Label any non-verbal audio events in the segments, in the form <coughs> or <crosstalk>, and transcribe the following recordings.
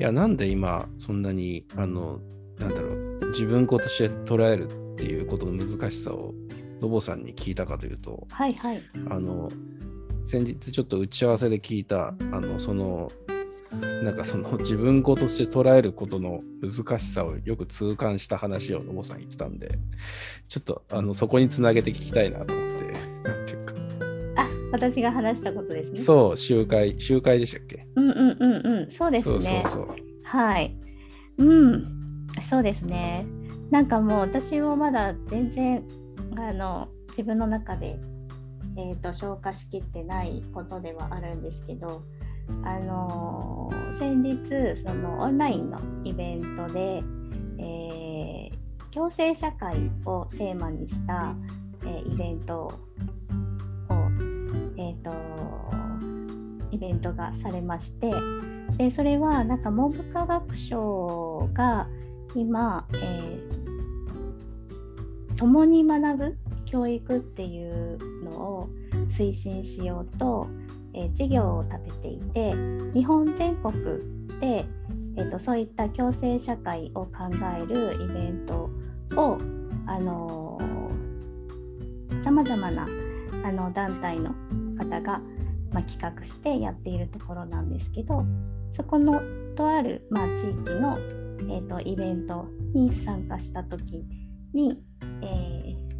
いや、なんで今、そんなに、あの、なんだろう、自分子として捉えるっていうことの難しさを、ノボさんに聞いたかというと、はいはい。あの、先日ちょっと打ち合わせで聞いた、あの、その、なんかその自分子として捉えることの難しさをよく痛感した話をノボさん言ってたんで、ちょっとあのそこにつなげて聞きたいなと思って、私が話したことですね。そう、集会、集会でしたっけ？うんうんうんうん。そうですね。そうそうそう。はい。うん。そうですね。なんかもう私もまだ全然あの自分の中で、えー、と消化しきってないことではあるんですけど、あのー先日そのオンラインのイベントで、えー共生社会をテーマにした、えーイベントえー、とイベントがされましてでそれはなんか文部科学省が今、えー共に学ぶ教育っていうのを推進しようと、えー事業を立てていて日本全国で、えーとそういった共生社会を考えるイベントをあのさまざまなあの団体の方が、まあ、企画してやっているところなんですけどそこのとある、まあ、地域の、えー、とイベントに参加した時に、えー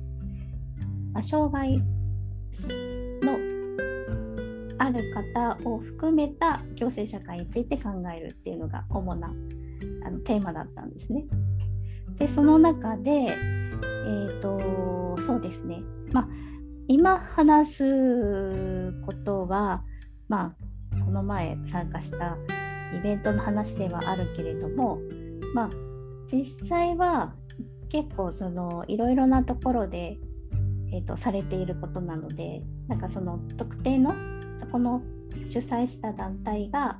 まあ、障害のある方を含めた共生社会について考えるっていうのが主なあのテーマだったんですね。でその中で、えー、とそうですね、まあ、今話すことは、まあ、この前参加したイベントの話ではあるけれども、まあ、実際は結構そのいろいろなところで、えー、とされていることなのでなんかその特定のそこの主催した団体が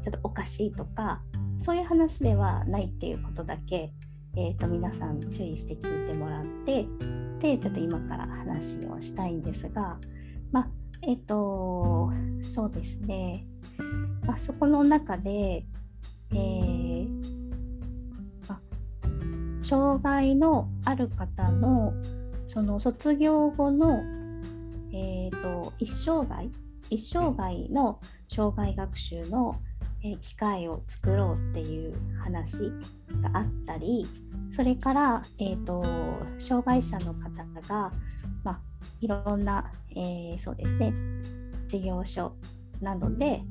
ちょっとおかしいとかそういう話ではないっていうことだけ、えー、と皆さん注意して聞いてもらってでちょっと今から話をしたいんですがまあえっ、とそうですね、まあ、そこの中で、えーまあ障害のある方のその卒業後の、えー、と一生涯一生涯の障害学習の、え機会を作ろうっていう話があったりそれから、えー、と障害者の方が、まあ、いろんな、えーそうですね事業所などで、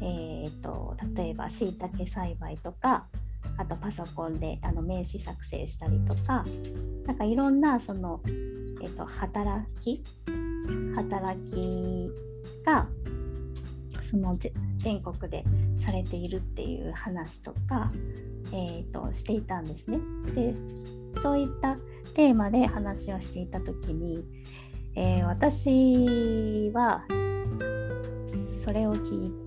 えー、と例えばしいたけ栽培とかあとパソコンであの名刺作成したりとかなんかいろんなその、えー、と働き働きがその全国でされているっていう話とか、えー、としていたんですね。でそういったテーマで話をしていた時に、えー私はそれを聞い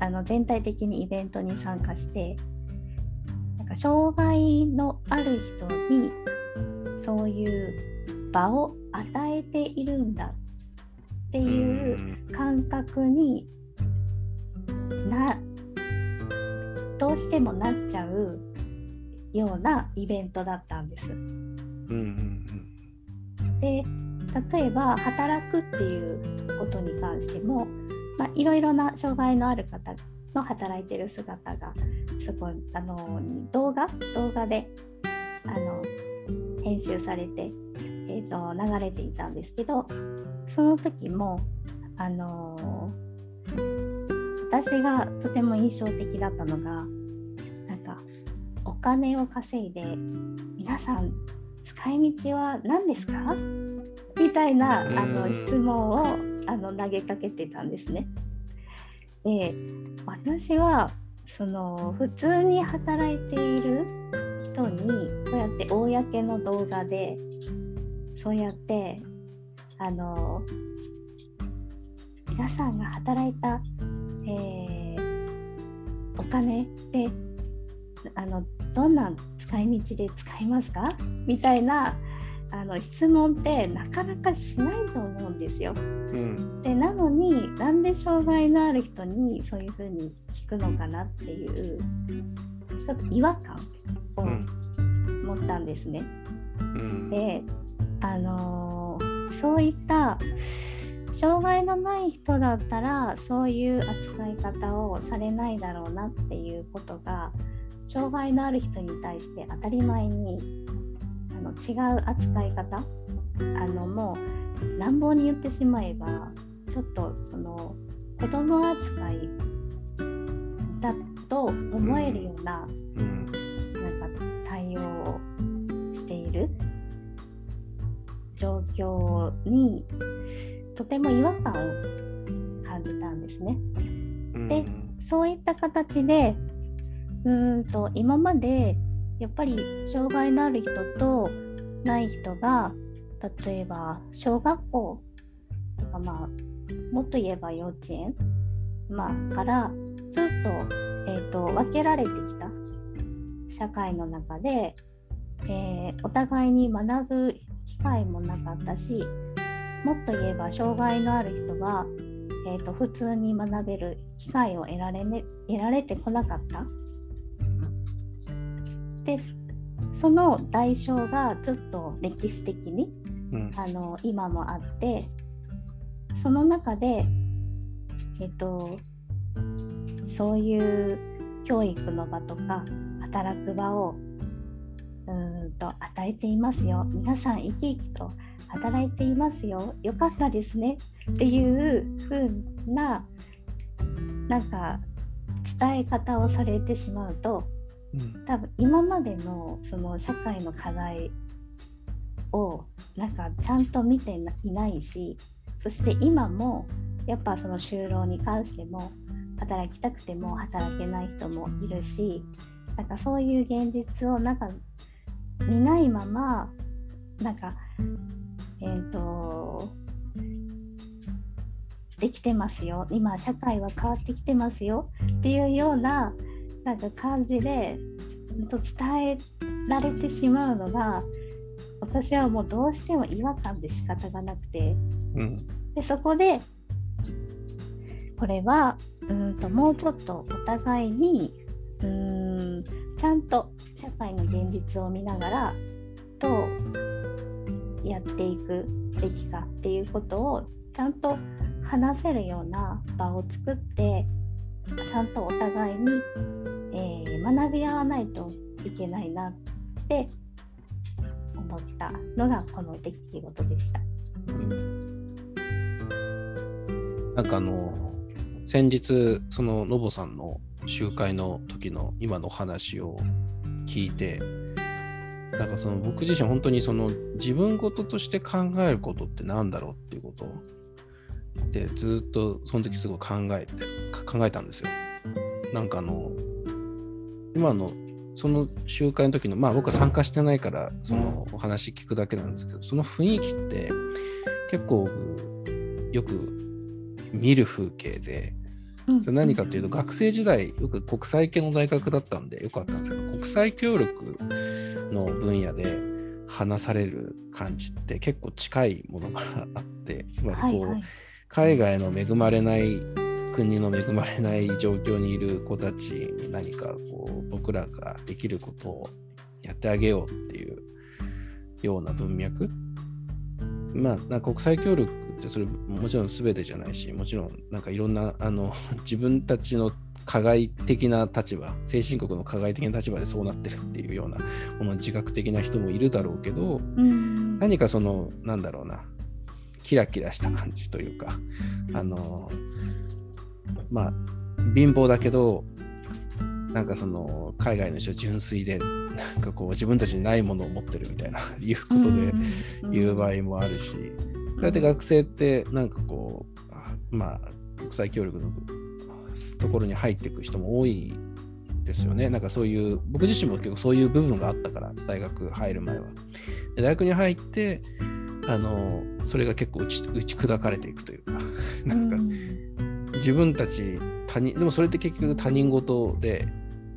あの全体的にイベントに参加してなんか障害のある人にそういう場を与えているんだっていう感覚になどうしてもなっちゃうようなイベントだったんです。うんうんで例えば働くっていうことに関しても、まあ、いろいろな障害のある方の働いてる姿がすごいあの動画？動画であの編集されて、えー、と流れていたんですけどその時もあの私がとても印象的だったのがお金を稼いで皆さん使い道は何ですか？みたいなあのうん質問をあの投げかけてたんですね。で私はその普通に働いている人にこうやって公の動画でそうやってあの皆さんが働いた、えーお金であのどんな使い道で使いますか？みたいなあの質問ってなかなかしないと思うんですよ。うんでなのになんで障害のある人にそういうふうに聞くのかなっていうちょっと違和感をうん持ったんですね。うんであのーそういった障害のない人だったらそういう扱い方をされないだろうなっていうことが障害のある人に対して当たり前にあの違う扱い方あのもう乱暴に言ってしまえばちょっとその子供扱いだと思えるような、うん。なんか対応をしている状況にとても違和感を感じたんですね。うん。でそういった形でうんと今までやっぱり障害のある人とない人が例えば小学校とかまあもっと言えば幼稚園、まあ、からずっと,、えー、と分けられてきた社会の中で、えーお互いに学ぶ機会もなかったしもっと言えば障害のある人は、えー、と普通に学べる機会を得られ,、ね、得られてこなかった。でその代償がずっと歴史的にうん。あの今もあってその中でえっとそういう教育の場とか働く場をうーんと与えていますよ。皆さん生き生きと働いていますよ。よかったですね。っていう風ななんか伝え方をされてしまうと多分今までのその社会の課題をなんかちゃんと見ていないしそして今もやっぱその就労に関しても働きたくても働けない人もいるしなんかそういう現実をなんか見ないままなんかえっ、とできてますよ。今社会は変わってきてますよっていうようななんか感じでうんと伝えられてしまうのが私はもうどうしても違和感で仕方がなくて。うん。でそこでこれはうんともうちょっとお互いにうーんちゃんと社会の現実を見ながらどうやっていくべきかっていうことをちゃんと話せるような場を作ってちゃんとお互いに、えー学び合わないといけないなって思ったのがこの出来事でした。なんかあの先日そののぼさんの集会の時の今の話を聞いてなんかその僕自身本当にその自分事として考えることってなんだろうっていうことでずっとその時すごい考えて考えたんですよ。なんかあの今のその集会の時のまあ僕は参加してないからそのお話聞くだけなんですけどその雰囲気って結構僕よく見る風景でそれ何かっていうと学生時代よく国際系の大学だったんでよかったんですけど国際協力の分野で話される感じって結構近いものがあってつまりこう、はいはい。海外の恵まれない国の恵まれない状況にいる子たちに何か僕らができることをやってあげようっていうような文脈。まあ国際協力ってそれもちろん全てじゃないしもちろんなんかいろんなあの <laughs> 自分たちの加害的な立場先進国の加害的な立場でそうなってるっていうようなこの自覚的な人もいるだろうけどうん。何かそのなんだろうなキラキラした感じというかあのまあ貧乏だけどなんかその海外の人は純粋でなんかこう自分たちにないものを持ってるみたいな <laughs> いうことで言う場合もあるしそうやって学生ってなんかこうあまあ国際協力のところに入っていく人も多いですよね。なんかそういう僕自身も結構そういう部分があったから大学入る前は。で大学に入ってあのそれが結構打ち打ち砕かれていくというかなんか自分たち他人でもそれって結局他人事で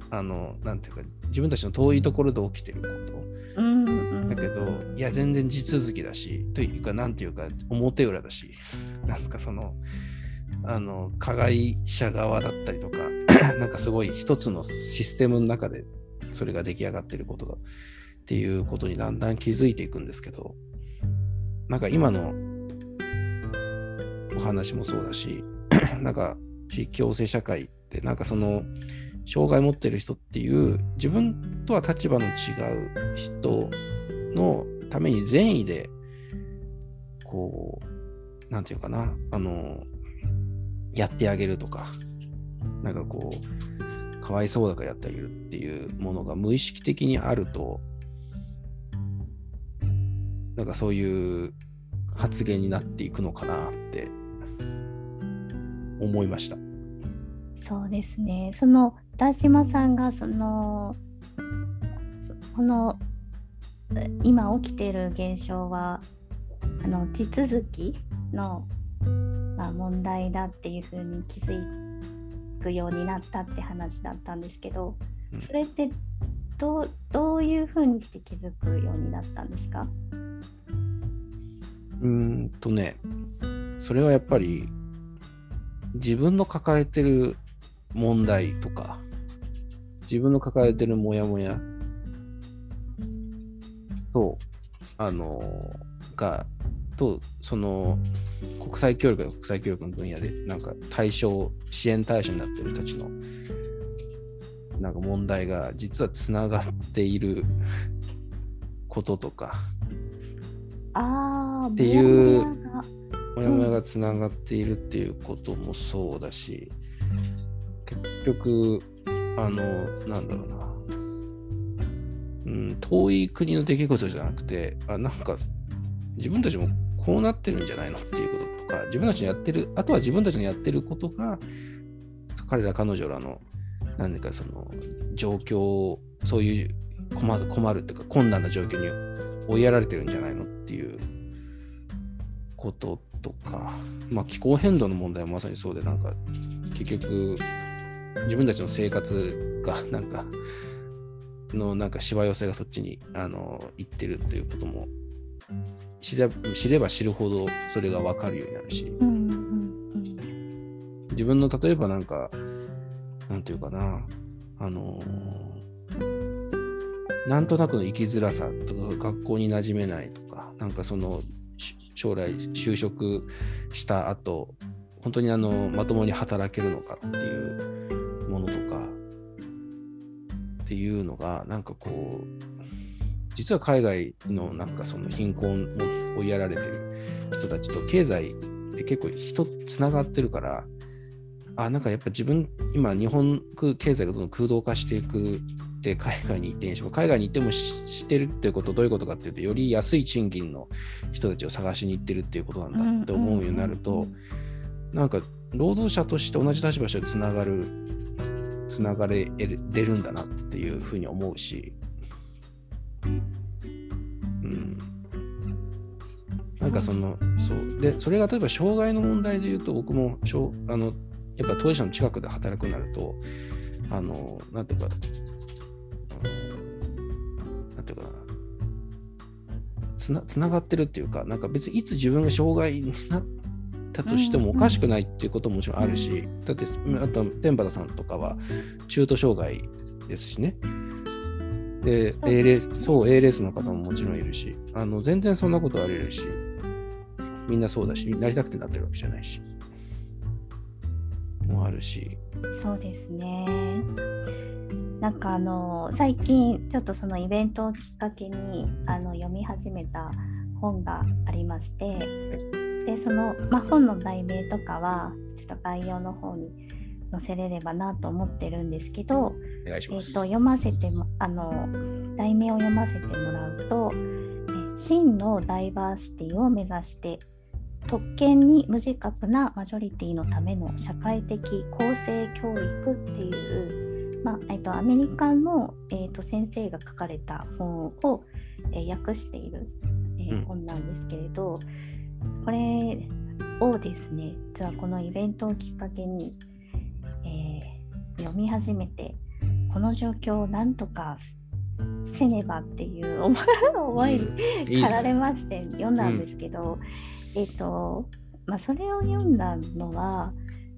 あのなんていうか自分たちの遠いところで起きてること。うんうん。なんかけどいや全然地続きだしというかなんていうか表裏だし <laughs> なんかそのあの加害者側だったりとか <coughs> なんかすごい一つのシステムの中でそれが出来上がってることだっていうことにだんだん気づいていくんですけどなんか今のお話もそうだし <laughs> なんか地域共生社会ってなんかその障害持ってる人っていう自分とは立場の違う人のために善意でこうなんていうかなあのやってあげるとかなんかこうかわいそうだからやってあげるっていうものが無意識的にあるとなんかそういう発言になっていくのかなって思いました。そうですね。その田島さんがそのこの今起きている現象はあの地続きの、まあ、問題だっていうふうに気づくようになったって話だったんですけど、うんそれってどうどういうふうにして気づくようになったんですか？うーんとね、それはやっぱり自分の抱えてる問題とか、自分の抱えてるモヤモヤと、あの、が、と、その、国際協力や国際協力の分野で、なんか対象、支援対象になってる人たちの、なんか問題が実はつながっていることとか、ああ、っていうモヤモヤがつながっているっていうこともそうだし、結局、あの、なんだろうな、うん、遠い国の出来事じゃなくて、あなんか自分たちもこうなってるんじゃないのっていうこととか、自分たちのやってる、あとは自分たちのやってることが、彼ら彼女らの、何かその状況、そういう困る困るっていうか困難な状況に追いやられてるんじゃないのっていうこととか、まあ、気候変動の問題もまさにそうで、なんか結局自分たちの生活がなんかのなんかしわ寄せがそっちにあの行ってるっていうことも知れ知れば知るほどそれが分かるようになるし。うん自分の例えばなんかなんていうかなあのなんとなくの生きづらさとか学校に馴染めないとかなんかそのし将来就職した後本当にあのまともに働けるのかっていうものとかっていうのがなんかこう実は海外のなんかその貧困を追いやられてる人たちと経済って結構人つながってるからあなんかやっぱ自分今日本経済がどんどん空洞化していくって海外に行ってんし海外に行ってもししてるってことどういうことかっていうとより安い賃金の人たちを探しに行ってるっていうことなんだって思うようになるとなんか労働者として同じ立場としてつながるつながれれるんだなっていうふうに思うし、うん、なんかそのそう。でそれが例えば障害の問題で言うと僕もあのやっぱ当事者の近くで働くなるとあのなんていうかなんていうかな。つなつながってるっていうかなんか別にいつ自分が障害になったとしてもおかしくないっていうことももちろんあるし、だってあと天畠さんとかは中途障害ですしね。でそう ALS そう ALS の方ももちろんいるしあの全然そんなことあり得るしみんなそうだしなりたくてなってるわけじゃないしもあるし。そうですね。なんかあの最近ちょっとそのイベントをきっかけにあの読み始めた本がありましてでその、まあ、本の題名とかはちょっと概要の方に載せれればなと思ってるんですけど、え。と読ませてもあの題名を読ませてもらうとえ真のダイバーシティを目指して特権に無自覚なマジョリティのための社会的公正教育っていう、まあえっとアメリカの、えっと先生が書かれた本を、えー訳している、えーうん。本なんですけれどこれをですね実はこのイベントをきっかけに、えー読み始めてこの状況をなんとかせねばっていう思 <laughs> 思いに駆られまして読んだんですけど、えっ、とまあそれを読んだのは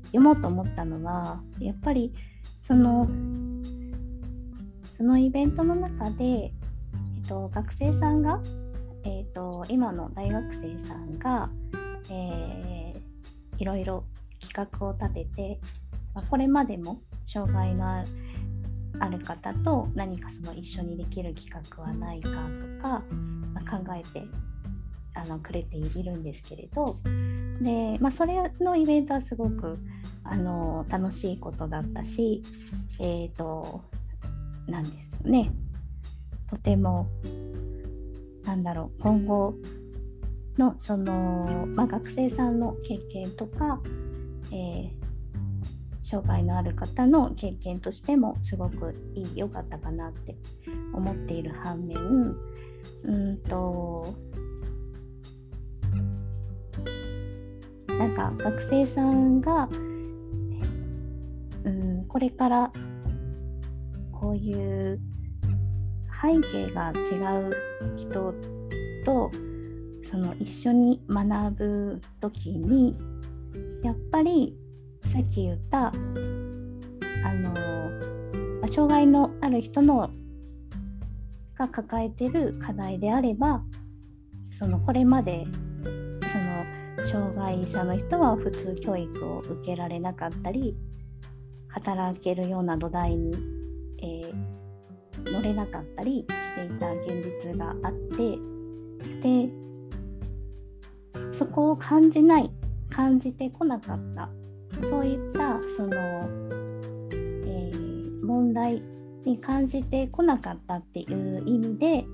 読もうと思ったのはやっぱりそのそのイベントの中で、えっと、学生さんが、えっと、今の大学生さんが、えー、いろいろ企画を立てて、まあ、これまでも障害のあるある方と何かその一緒にできる企画はないかとか、まあ、考えてあのくれているんですけれど。で、まあ、それのイベントはすごくあの楽しいことだったし、えーと、なんですよね。とてもなんだろう今後のその、まあ、学生さんの経験とか、えー、障害のある方の経験としてもすごく良かったかなって思っている反面うんとなんか学生さんがうんこれからこういう背景が違う人とその一緒に学ぶ時にやっぱりさっき言ったあの障害のある人のが抱えてる課題であればそのこれまで障害者の人は普通教育を受けられなかったり働けるような土台に、えー、乗れなかったりしていた現実があってでそこを感じない感じてこなかった。そういったその、えー、問題に感じてこなかったっていう意味で、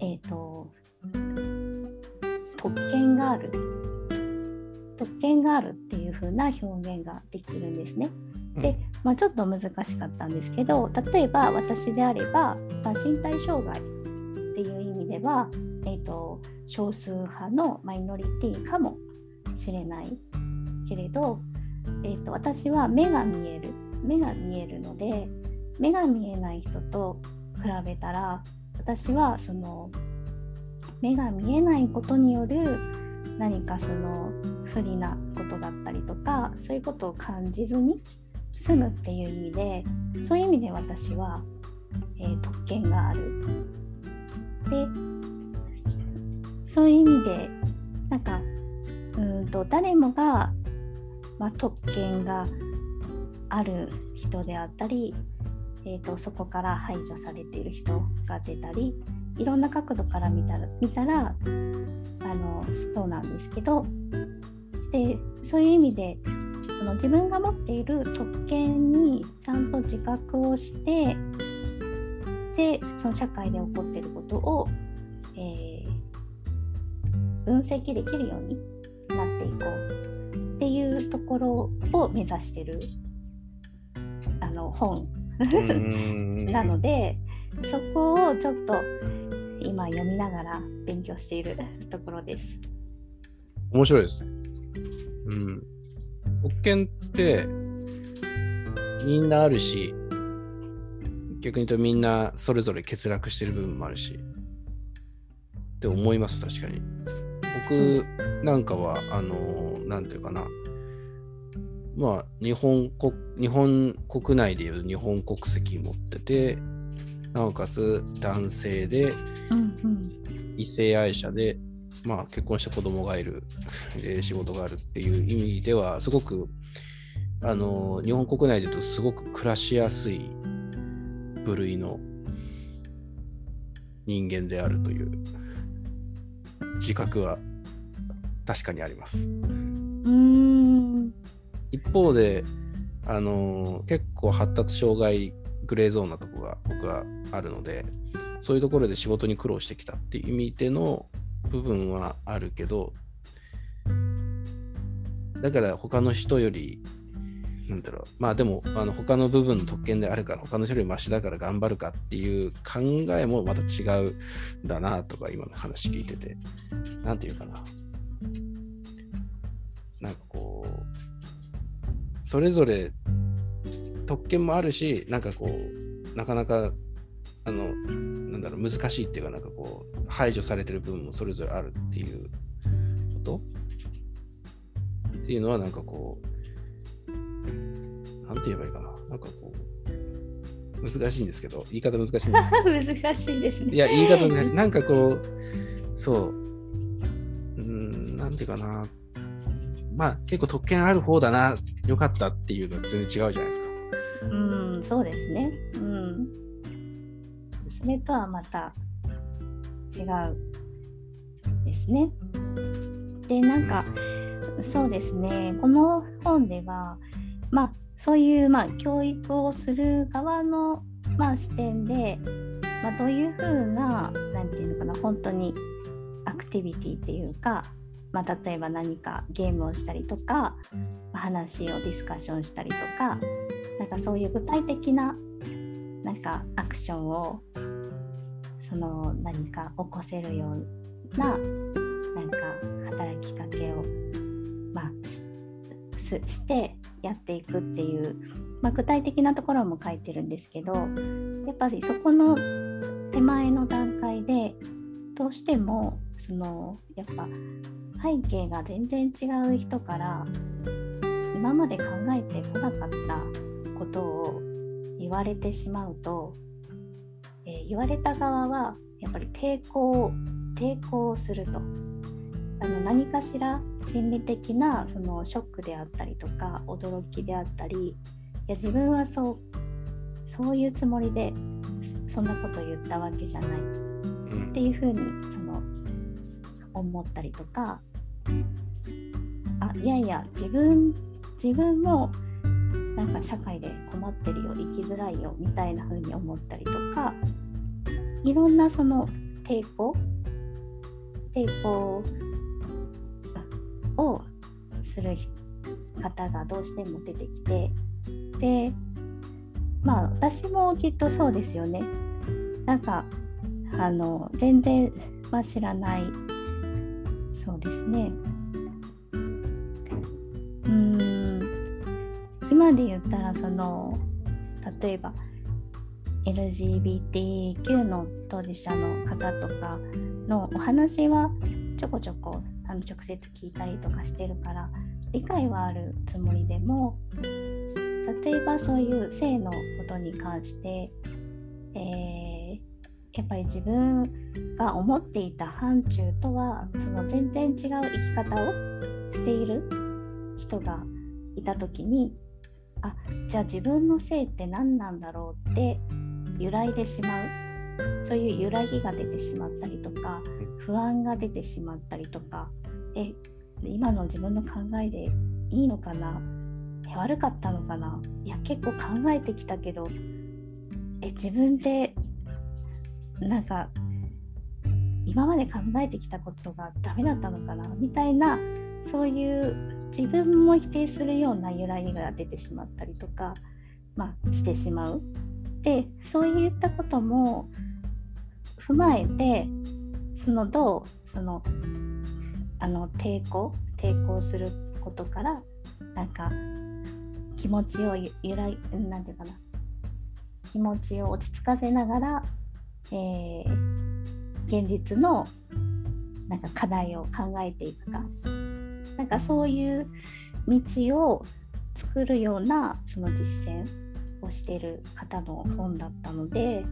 えっ、ー、と特権がある。特権があるっていう風な表現ができるんですね。で、まあ、ちょっと難しかったんですけど例えば私であれば、まあ、身体障害っていう意味では、えーと、少数派のマイノリティかもしれないけれど、えーと、私は目が見える目が見えるので目が見えない人と比べたら私はその目が見えないことによる何かその不利なことだったりとかそういうことを感じずに住むっていう意味でそういう意味で私は、えー、特権がある。でそういう意味でなんかうんと誰もが、まあ、特権がある人であったり、えーと、そこから排除されている人が出たりいろんな角度から見たら見たらあのそうなんですけどでそういう意味でその自分が持っている特権にちゃんと自覚をしてでその社会で起こっていることを、えー、分析できるようになっていこうっていうところを目指してるあの本。<laughs> なのでそこをちょっと今読みながら勉強しているところです。面白いですね。うん特権ってみんなあるし、逆に言うとみんなそれぞれ欠落してる部分もあるし、って思います、確かに。僕なんかは、あの、なんていうかな、まあ、日本国、日本国内でいう日本国籍持ってて、なおかつ男性で、異性愛者で、まあ、結婚した子供がいる、えー、仕事があるっていう意味では、すごく、あの、日本国内で言うとすごく暮らしやすい部類の人間であるという自覚は確かにあります。一方で、あの結構発達障害グレーゾーンなとこが僕はあるのでそういうところで仕事に苦労してきたっていう意味での部分はあるけど、だから他の人より、なんだろう、まあでも、あの他の部分の特権であるから、他の人よりマシだから頑張るかっていう考えもまた違うんだなとか、今の話聞いてて、なんていうかな。なんかこう、それぞれ特権もあるし、なんかこう、なかなかあのなんだろう難しいっていうかなんかこう排除されてる部分もそれぞれあるっていうことっていうのはなんかこうなんて言えばいいかな。なんかこう難しいんですけど言い方難しいんですけど。<laughs> 難しいですね。いや言い方難しい。なんかこうそう。うんなんていうかな。まあ結構特権ある方だな。よかったっていうのは全然違うじゃないですかうん、そうですね。うん。それとはまた違うですね。で、なんか、そうですね、この本では、まあ、そういう、まあ、教育をする側の、まあ、視点で、まあ、どういうふうな、なんていうのかな、本当にアクティビティっていうか、まあ、例えば何かゲームをしたりとか、話をディスカッションしたりとか、なんかそういう具体的ななんかアクションをその何か起こせるようななんか働きかけを、まあ、してやっていくっていう、まあ、具体的なところも書いてるんですけどやっぱりそこの手前の段階でどうしてもそのやっぱ背景が全然違う人から今まで考えてこなかったことを言われてしまうと、えー言われた側はやっぱり抵抗抵抗すると。あの何かしら心理的なそのショックであったりとか驚きであったりいや自分はそうそういうつもりでそんなこと言ったわけじゃない。っていうふうにその思ったりとかあいやいや自分自分もなんか社会で困ってるよ生きづらいよみたいな風に思ったりとかいろんなその抵抗抵抗をする方がどうしても出てきてでまあ私もきっとそうですよね。なんかあの全然、まあ、知らない。そうですね。今で言ったらその例えば LGBTQ の当事者の方とかのお話はちょこちょこあの直接聞いたりとかしてるから理解はあるつもりでも例えばそういう性のことに関して、えーやっぱり自分が思っていた範疇とはその全然違う生き方をしている人がいた時にあじゃあ自分の性って何なんだろうって揺らいでしまう。そういう揺らぎが出てしまったりとか不安が出てしまったりとか。え今の自分の考えでいいのかな？え悪かったのかな？いや結構考えてきたけど。え自分でなんか今まで考えてきたことがダメだったのかな？みたいなそういう自分も否定するような揺らぎが出てしまったりとか、まあ、してしまう。でそういったことも踏まえてそのどうそのあの抵抗抵抗することからなんか気持ちを揺らいなんていうかな気持ちを落ち着かせながら、えー現実のなんか課題を考えていくかなんかそういう道を作るようなその実践をしている方の本だったので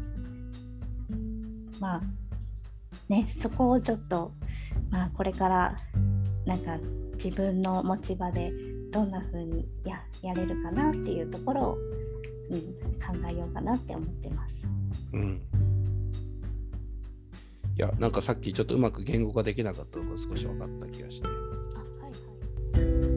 まあねそこをちょっと、まあ、これからなんか自分の持ち場でどんな風にややれるかなっていうところを、うん、考えようかなって思ってます。うんいや、なんかさっきちょっとうまく言語化できなかったのが少し分かった気がして。あはいはい